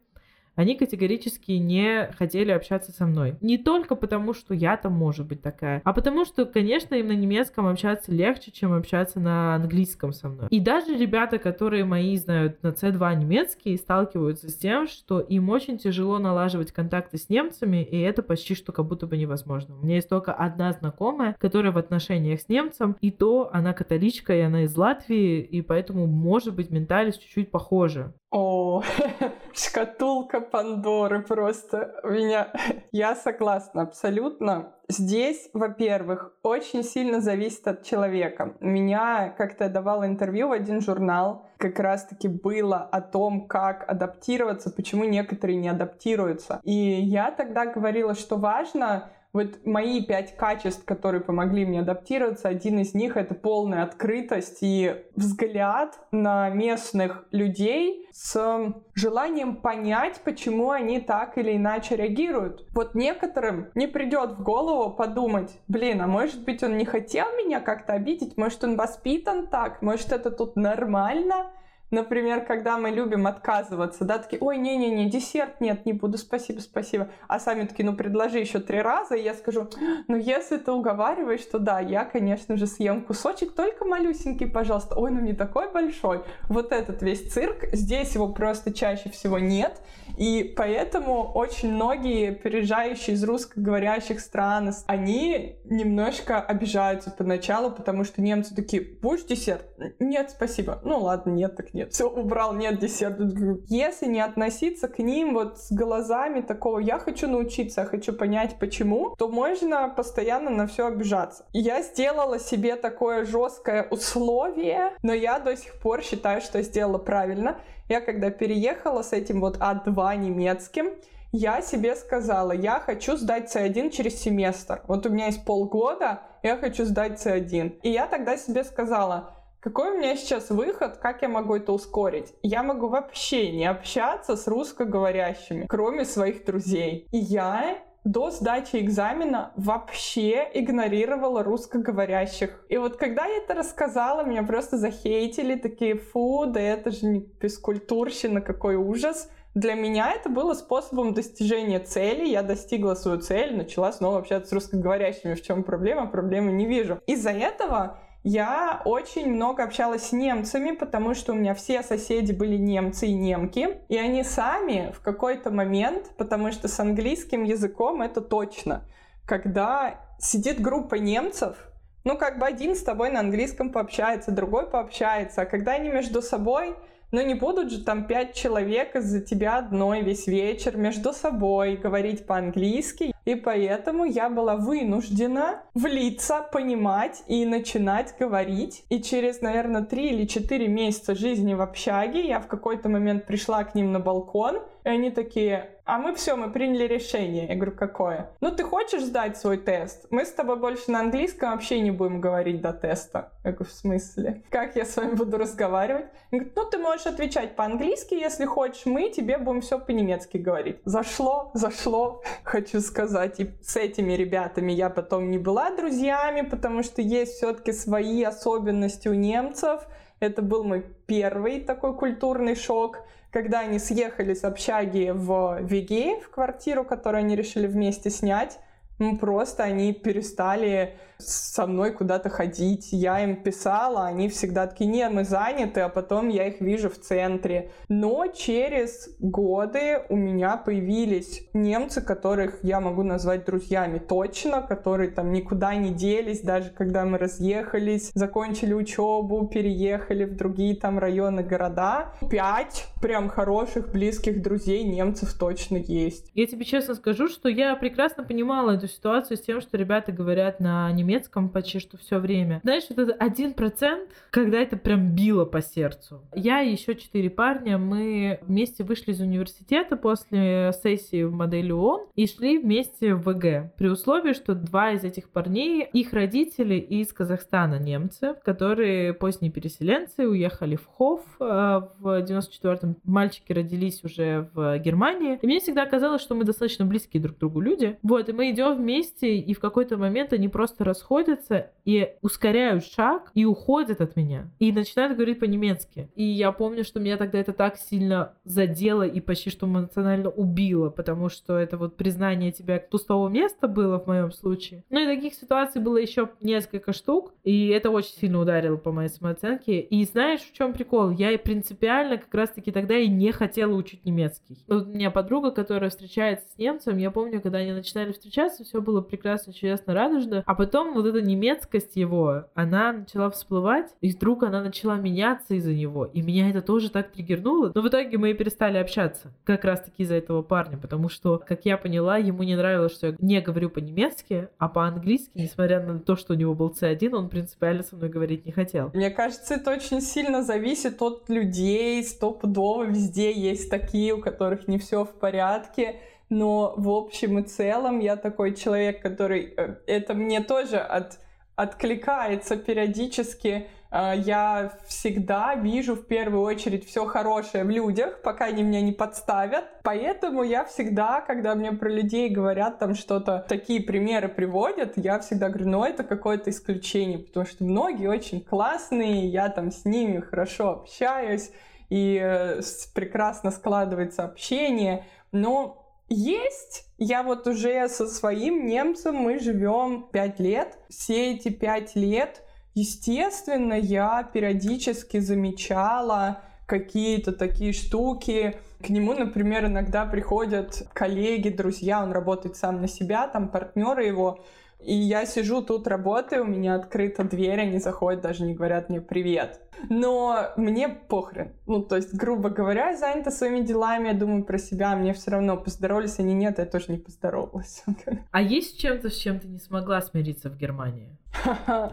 B: они категорически не хотели общаться со мной. Не только потому, что я там может быть такая, а потому что, конечно, им на немецком общаться легче, чем общаться на английском со мной. И даже ребята, которые мои знают на C2 немецкий, сталкиваются с тем, что им очень тяжело налаживать контакты с немцами, и это почти что как будто бы невозможно. У меня есть только одна знакомая, которая в отношениях с немцем, и то она католичка, и она из Латвии, и поэтому, может быть, ментальность чуть-чуть похожа.
A: О, шкатулка Пандоры просто меня... Я согласна абсолютно. Здесь, во-первых, очень сильно зависит от человека. Меня как-то давал интервью в один журнал, как раз-таки было о том, как адаптироваться, почему некоторые не адаптируются. И я тогда говорила, что важно вот мои пять качеств, которые помогли мне адаптироваться, один из них — это полная открытость и взгляд на местных людей с желанием понять, почему они так или иначе реагируют. Вот некоторым не придет в голову подумать, блин, а может быть он не хотел меня как-то обидеть, может он воспитан так, может это тут нормально, Например, когда мы любим отказываться, да, такие, ой, не-не-не, десерт нет, не буду, спасибо, спасибо. А сами такие, ну, предложи еще три раза, и я скажу, ну, если ты уговариваешь, то да, я, конечно же, съем кусочек, только малюсенький, пожалуйста. Ой, ну, не такой большой. Вот этот весь цирк, здесь его просто чаще всего нет, и поэтому очень многие переезжающие из русскоговорящих стран, они немножко обижаются поначалу, потому что немцы такие, будешь десерт? Нет, спасибо. Ну ладно, нет, так нет. Все, убрал, нет десерта. Если не относиться к ним вот с глазами такого, я хочу научиться, я хочу понять, почему, то можно постоянно на все обижаться. Я сделала себе такое жесткое условие, но я до сих пор считаю, что сделала правильно. Я когда переехала с этим вот А2 немецким, я себе сказала, я хочу сдать C1 через семестр. Вот у меня есть полгода, я хочу сдать C1. И я тогда себе сказала, какой у меня сейчас выход, как я могу это ускорить? Я могу вообще не общаться с русскоговорящими, кроме своих друзей. И я до сдачи экзамена вообще игнорировала русскоговорящих. И вот когда я это рассказала, меня просто захейтили, такие, фу, да это же не бескультурщина, какой ужас. Для меня это было способом достижения цели. Я достигла свою цель, начала снова общаться с русскоговорящими. В чем проблема? Проблемы не вижу. Из-за этого я очень много общалась с немцами, потому что у меня все соседи были немцы и немки, и они сами в какой-то момент, потому что с английским языком это точно, когда сидит группа немцев, ну, как бы один с тобой на английском пообщается, другой пообщается, а когда они между собой но не будут же там пять человек из-за тебя одной весь вечер между собой говорить по-английски. И поэтому я была вынуждена влиться, понимать и начинать говорить. И через, наверное, три или четыре месяца жизни в общаге я в какой-то момент пришла к ним на балкон, и они такие, а мы все, мы приняли решение. Я говорю, какое? Ну, ты хочешь сдать свой тест? Мы с тобой больше на английском вообще не будем говорить до теста. Я говорю, в смысле? Как я с вами буду разговаривать? Он говорит, ну, ты можешь отвечать по-английски, если хочешь, мы тебе будем все по-немецки говорить. Зашло, зашло, хочу сказать. И с этими ребятами я потом не была друзьями, потому что есть все-таки свои особенности у немцев. Это был мой первый такой культурный шок когда они съехали с общаги в Веге, в квартиру, которую они решили вместе снять, ну, просто они перестали со мной куда-то ходить. Я им писала, они всегда такие, нет, мы заняты, а потом я их вижу в центре. Но через годы у меня появились немцы, которых я могу назвать друзьями точно, которые там никуда не делись, даже когда мы разъехались, закончили учебу, переехали в другие там районы, города. Пять прям хороших, близких друзей немцев точно есть.
B: Я тебе честно скажу, что я прекрасно понимала эту ситуацию с тем, что ребята говорят на немецком почти что все время. Знаешь, вот это один процент, когда это прям било по сердцу. Я и еще четыре парня, мы вместе вышли из университета после сессии в модели ООН и шли вместе в ВГ. При условии, что два из этих парней, их родители из Казахстана, немцы, которые поздние переселенцы, уехали в Хоф э, в 94-м. Мальчики родились уже в Германии. И мне всегда казалось, что мы достаточно близкие друг к другу люди. Вот, и мы идем вместе, и в какой-то момент они просто расходятся и ускоряют шаг и уходят от меня. И начинают говорить по-немецки. И я помню, что меня тогда это так сильно задело и почти что эмоционально убило, потому что это вот признание тебя пустого места было в моем случае. Ну и таких ситуаций было еще несколько штук, и это очень сильно ударило по моей самооценке. И знаешь, в чем прикол? Я и принципиально как раз-таки тогда и не хотела учить немецкий. Вот у меня подруга, которая встречается с немцем, я помню, когда они начинали встречаться, все было прекрасно, чудесно, радужно, а потом вот эта немецкость его, она начала всплывать, и вдруг она начала меняться из-за него. И меня это тоже так триггернуло. Но в итоге мы и перестали общаться. Как раз-таки из-за этого парня. Потому что, как я поняла, ему не нравилось, что я не говорю по-немецки, а по-английски, несмотря на то, что у него был C1, он принципиально со мной говорить не хотел.
A: Мне кажется, это очень сильно зависит от людей. Стопудово везде есть такие, у которых не все в порядке но в общем и целом я такой человек, который... Э, это мне тоже от, откликается периодически. Э, я всегда вижу в первую очередь все хорошее в людях, пока они меня не подставят. Поэтому я всегда, когда мне про людей говорят там что-то, такие примеры приводят, я всегда говорю, ну это какое-то исключение, потому что многие очень классные, я там с ними хорошо общаюсь, и э, прекрасно складывается общение, но есть. Я вот уже со своим немцем мы живем пять лет. Все эти пять лет, естественно, я периодически замечала какие-то такие штуки. К нему, например, иногда приходят коллеги, друзья, он работает сам на себя, там партнеры его, и я сижу тут, работаю, у меня открыта дверь, они заходят, даже не говорят мне «привет». Но мне похрен. Ну, то есть, грубо говоря, я занята своими делами, я думаю про себя, мне все равно, поздоровались они, нет, я тоже не поздоровалась.
B: А есть чем-то, с чем ты не смогла смириться в Германии?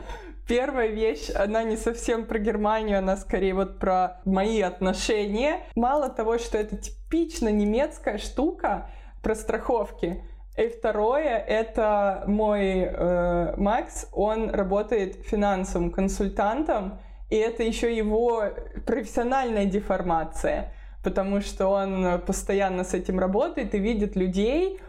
A: Первая вещь, она не совсем про Германию, она скорее вот про мои отношения. Мало того, что это типично немецкая штука про страховки, и второе, это мой э, Макс, он работает финансовым консультантом, и это еще его профессиональная деформация, потому что он постоянно с этим работает и видит людей,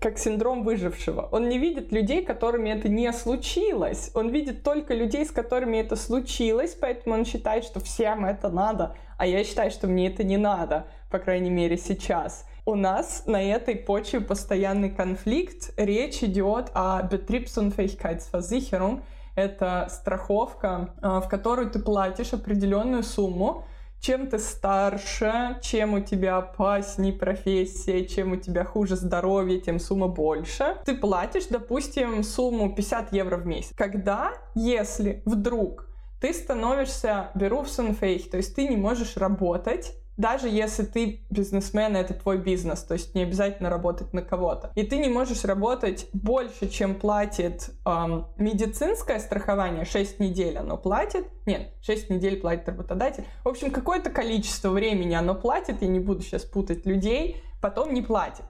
A: как синдром выжившего. Он не видит людей, которыми это не случилось. Он видит только людей, с которыми это случилось, поэтому он считает, что всем это надо. А я считаю, что мне это не надо, по крайней мере, сейчас у нас на этой почве постоянный конфликт. Речь идет о Betriebsunfähigkeitsversicherung. Это страховка, а, в которую ты платишь определенную сумму, чем ты старше, чем у тебя опаснее профессия, чем у тебя хуже здоровье, тем сумма больше. Ты платишь, допустим, сумму 50 евро в месяц. Когда, если вдруг ты становишься беруфсенфейх, то есть ты не можешь работать, даже если ты бизнесмен, это твой бизнес, то есть не обязательно работать на кого-то. И ты не можешь работать больше, чем платит эм, медицинское страхование, 6 недель оно платит, нет, 6 недель платит работодатель. В общем, какое-то количество времени оно платит, я не буду сейчас путать людей, потом не платит.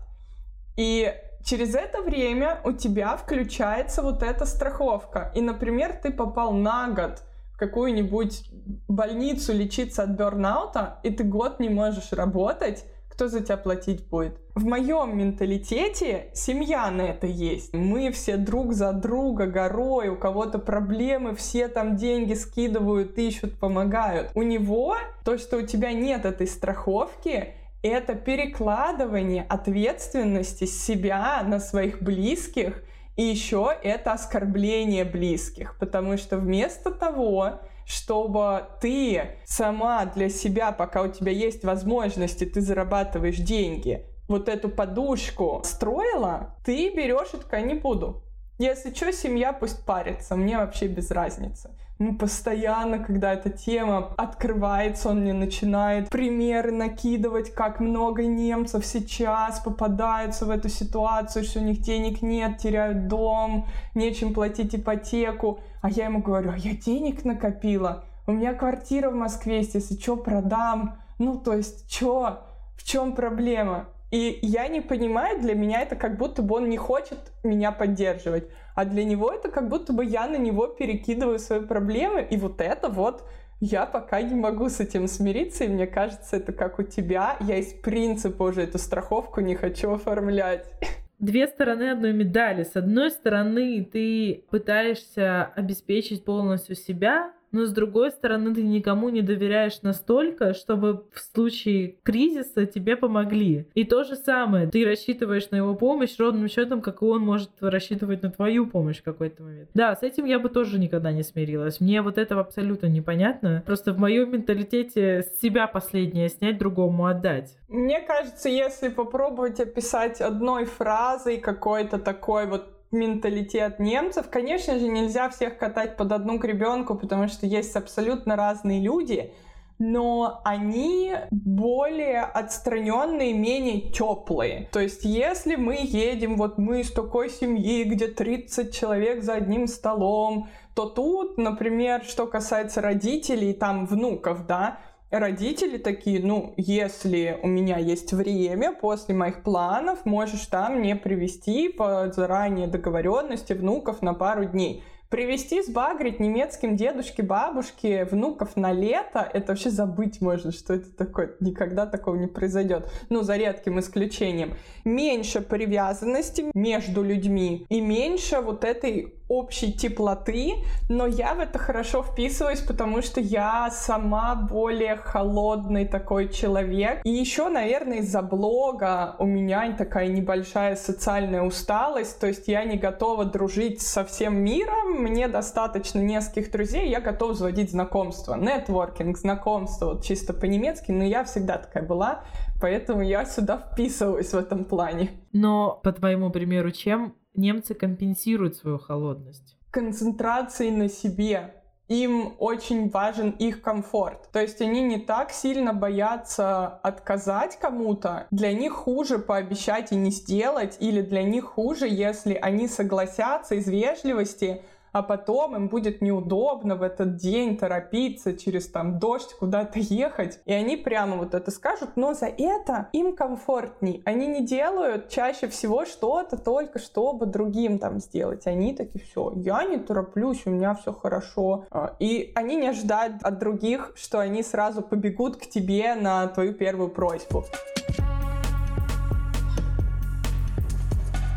A: И через это время у тебя включается вот эта страховка. И, например, ты попал на год какую-нибудь больницу лечиться от бернаута, и ты год не можешь работать, кто за тебя платить будет? В моем менталитете семья на это есть. Мы все друг за друга горой, у кого-то проблемы, все там деньги скидывают, ищут, помогают. У него то, что у тебя нет этой страховки, это перекладывание ответственности с себя на своих близких – и еще это оскорбление близких, потому что вместо того, чтобы ты сама для себя, пока у тебя есть возможности, ты зарабатываешь деньги, вот эту подушку строила, ты берешь и такая, не буду. Если что, семья пусть парится, мне вообще без разницы мы постоянно, когда эта тема открывается, он мне начинает примеры накидывать, как много немцев сейчас попадаются в эту ситуацию, что у них денег нет, теряют дом, нечем платить ипотеку. А я ему говорю, а я денег накопила, у меня квартира в Москве есть, если что, продам. Ну, то есть, что? В чем проблема? И я не понимаю, для меня это как будто бы он не хочет меня поддерживать, а для него это как будто бы я на него перекидываю свои проблемы, и вот это вот я пока не могу с этим смириться, и мне кажется, это как у тебя. Я из принципа уже эту страховку не хочу оформлять.
B: Две стороны одной медали. С одной стороны, ты пытаешься обеспечить полностью себя, но с другой стороны ты никому не доверяешь настолько, чтобы в случае кризиса тебе помогли. И то же самое, ты рассчитываешь на его помощь ровным счетом, как и он может рассчитывать на твою помощь в какой-то момент. Да, с этим я бы тоже никогда не смирилась. Мне вот это абсолютно непонятно. Просто в моем менталитете себя последнее снять, другому отдать.
A: Мне кажется, если попробовать описать одной фразой какой-то такой вот менталитет немцев. Конечно же, нельзя всех катать под одну гребенку, потому что есть абсолютно разные люди, но они более отстраненные, менее теплые. То есть, если мы едем, вот мы из такой семьи, где 30 человек за одним столом, то тут, например, что касается родителей, там внуков, да, родители такие, ну, если у меня есть время после моих планов, можешь там мне привести по заранее договоренности внуков на пару дней. Привезти, сбагрить немецким дедушке, бабушке, внуков на лето, это вообще забыть можно, что это такое. Никогда такого не произойдет. Ну, за редким исключением. Меньше привязанности между людьми и меньше вот этой общей теплоты, но я в это хорошо вписываюсь, потому что я сама более холодный такой человек. И еще, наверное, из-за блога у меня такая небольшая социальная усталость, то есть я не готова дружить со всем миром, мне достаточно нескольких друзей, я готова заводить знакомства. Нетворкинг, знакомство, вот чисто по-немецки, но я всегда такая была, поэтому я сюда вписываюсь в этом плане.
B: Но, по твоему примеру, чем немцы компенсируют свою холодность?
A: Концентрацией на себе. Им очень важен их комфорт. То есть они не так сильно боятся отказать кому-то. Для них хуже пообещать и не сделать, или для них хуже, если они согласятся из вежливости, а потом им будет неудобно в этот день торопиться через там дождь куда-то ехать, и они прямо вот это скажут, но за это им комфортней. Они не делают чаще всего что-то только чтобы другим там сделать. Они такие, все, я не тороплюсь, у меня все хорошо. А, и они не ожидают от других, что они сразу побегут к тебе на твою первую просьбу.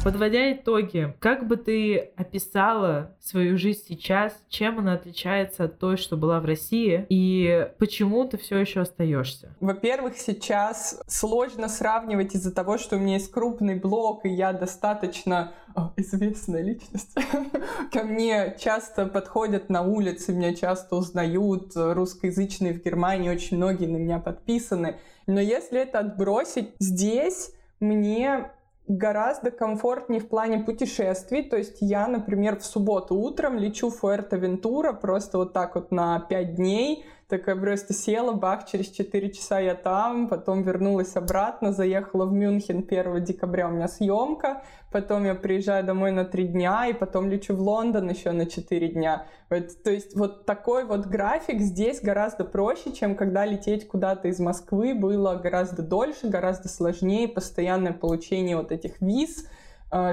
B: Подводя итоги, как бы ты описала свою жизнь сейчас, чем она отличается от той, что была в России, и почему ты все еще остаешься?
A: Во-первых, сейчас сложно сравнивать из-за того, что у меня есть крупный блог, и я достаточно о, известная личность. Ко мне часто подходят на улице, меня часто узнают, русскоязычные в Германии, очень многие на меня подписаны. Но если это отбросить, здесь мне гораздо комфортнее в плане путешествий. То есть я, например, в субботу утром лечу в Фуэртовентура просто вот так вот на 5 дней, Такая просто села, бах, через 4 часа я там, потом вернулась обратно, заехала в Мюнхен 1 декабря, у меня съемка, потом я приезжаю домой на 3 дня, и потом лечу в Лондон еще на 4 дня. Вот, то есть вот такой вот график здесь гораздо проще, чем когда лететь куда-то из Москвы было гораздо дольше, гораздо сложнее, постоянное получение вот этих виз,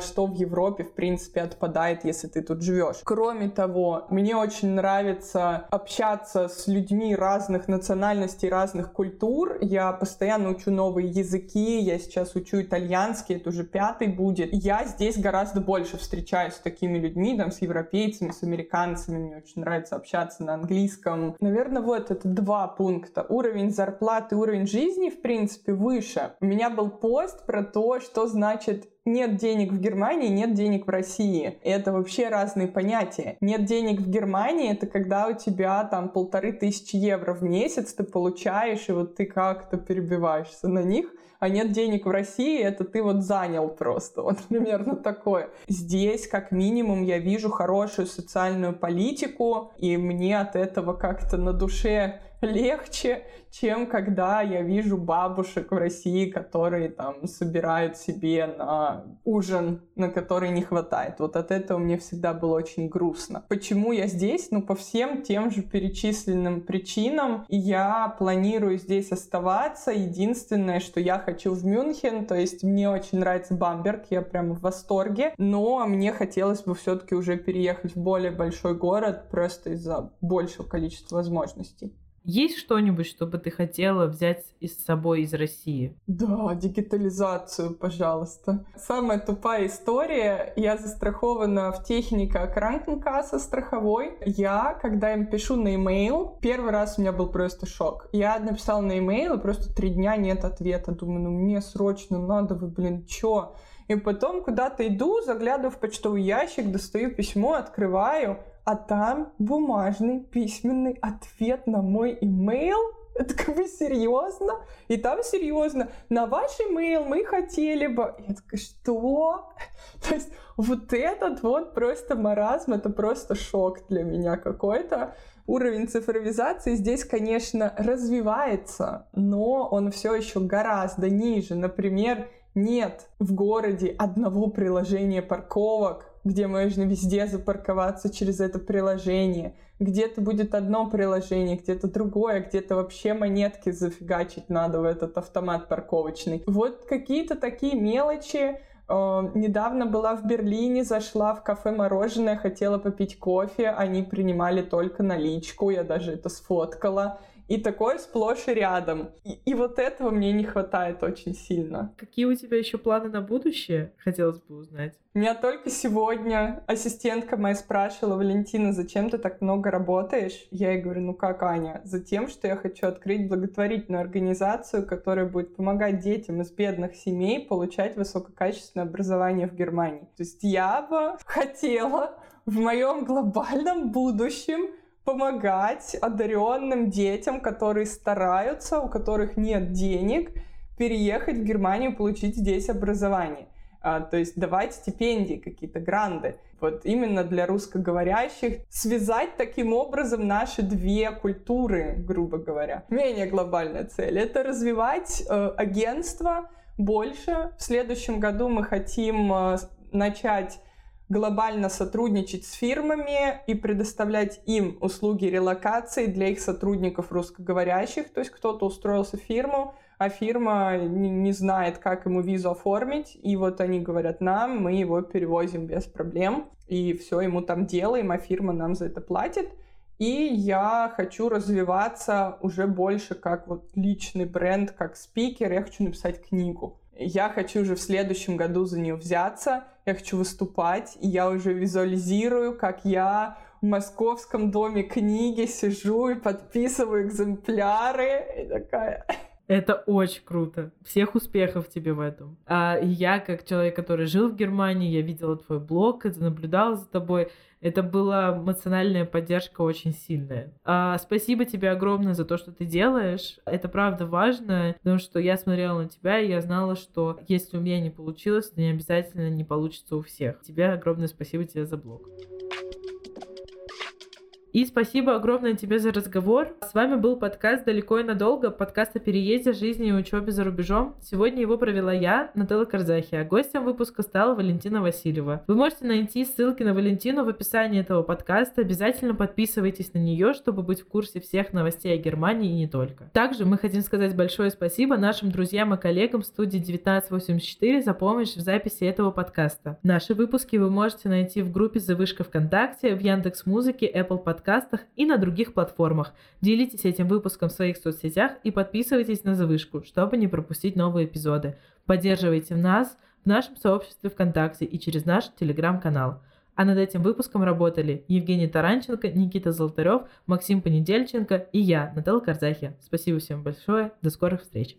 A: что в Европе, в принципе, отпадает, если ты тут живешь. Кроме того, мне очень нравится общаться с людьми разных национальностей, разных культур. Я постоянно учу новые языки, я сейчас учу итальянский, это уже пятый будет. Я здесь гораздо больше встречаюсь с такими людьми, там, с европейцами, с американцами. Мне очень нравится общаться на английском. Наверное, вот это два пункта. Уровень зарплаты, уровень жизни, в принципе, выше. У меня был пост про то, что значит нет денег в Германии, нет денег в России. Это вообще разные понятия. Нет денег в Германии — это когда у тебя там полторы тысячи евро в месяц ты получаешь, и вот ты как-то перебиваешься на них а нет денег в России, это ты вот занял просто. Вот примерно такое. Здесь, как минимум, я вижу хорошую социальную политику, и мне от этого как-то на душе легче, чем когда я вижу бабушек в России, которые там собирают себе на ужин, на который не хватает. Вот от этого мне всегда было очень грустно. Почему я здесь? Ну, по всем тем же перечисленным причинам. Я планирую здесь оставаться. Единственное, что я хочу в Мюнхен, то есть мне очень нравится Бамберг, я прям в восторге, но мне хотелось бы все-таки уже переехать в более большой город просто из-за большего количества возможностей.
B: Есть что-нибудь, что бы ты хотела взять с собой из России?
A: Да, дигитализацию, пожалуйста. Самая тупая история. Я застрахована в техника Кранкенкасса страховой. Я, когда им пишу на e-mail, первый раз у меня был просто шок. Я написала на e-mail, и просто три дня нет ответа. Думаю, ну мне срочно надо, вы, блин, чё? И потом куда-то иду, заглядываю в почтовый ящик, достаю письмо, открываю, а там бумажный письменный ответ на мой имейл. Это как бы серьезно? И там серьезно. На ваш имейл мы хотели бы... Я такая, что? То есть вот этот вот просто маразм, это просто шок для меня какой-то. Уровень цифровизации здесь, конечно, развивается, но он все еще гораздо ниже. Например, нет в городе одного приложения парковок, где можно везде запарковаться через это приложение. Где-то будет одно приложение, где-то другое, где-то вообще монетки зафигачить надо в этот автомат парковочный. Вот какие-то такие мелочи. Э, недавно была в Берлине, зашла в кафе мороженое, хотела попить кофе, они принимали только наличку, я даже это сфоткала. И такое сплошь и рядом. И, и вот этого мне не хватает очень сильно.
B: Какие у тебя еще планы на будущее? Хотелось бы узнать.
A: Меня только сегодня ассистентка моя спрашивала, Валентина, зачем ты так много работаешь? Я ей говорю, ну как, Аня? Затем, что я хочу открыть благотворительную организацию, которая будет помогать детям из бедных семей получать высококачественное образование в Германии. То есть я бы хотела в моем глобальном будущем помогать одаренным детям, которые стараются, у которых нет денег, переехать в Германию, получить здесь образование. А, то есть давать стипендии, какие-то гранды. Вот именно для русскоговорящих связать таким образом наши две культуры, грубо говоря. Менее глобальная цель — это развивать э, агентство больше. В следующем году мы хотим э, начать глобально сотрудничать с фирмами и предоставлять им услуги релокации для их сотрудников русскоговорящих. То есть кто-то устроился в фирму, а фирма не, знает, как ему визу оформить, и вот они говорят нам, мы его перевозим без проблем, и все ему там делаем, а фирма нам за это платит. И я хочу развиваться уже больше как вот личный бренд, как спикер, я хочу написать книгу. Я хочу уже в следующем году за нее взяться, я хочу выступать, и я уже визуализирую, как я в московском доме книги сижу и подписываю экземпляры, и такая...
B: Это очень круто. Всех успехов тебе в этом. А я, как человек, который жил в Германии, я видела твой блог, наблюдала за тобой. Это была эмоциональная поддержка очень сильная. А, спасибо тебе огромное за то, что ты делаешь. Это правда важно, потому что я смотрела на тебя, и я знала, что если у меня не получилось, то не обязательно не получится у всех. Тебе огромное спасибо тебе за блог. И спасибо огромное тебе за разговор. С вами был подкаст «Далеко и надолго», подкаст о переезде, жизни и учебе за рубежом. Сегодня его провела я, Нателла Карзахи, а гостем выпуска стала Валентина Васильева. Вы можете найти ссылки на Валентину в описании этого подкаста. Обязательно подписывайтесь на нее, чтобы быть в курсе всех новостей о Германии и не только. Также мы хотим сказать большое спасибо нашим друзьям и коллегам студии 1984 за помощь в записи этого подкаста. Наши выпуски вы можете найти в группе «Завышка ВКонтакте», в Яндекс Музыке, Apple Podcast подкастах и на других платформах. Делитесь этим выпуском в своих соцсетях и подписывайтесь на Завышку, чтобы не пропустить новые эпизоды. Поддерживайте нас в нашем сообществе ВКонтакте и через наш телеграм-канал. А над этим выпуском работали Евгений Таранченко, Никита Золотарев, Максим Понедельченко и я, Наталья Карзахи. Спасибо всем большое. До скорых встреч.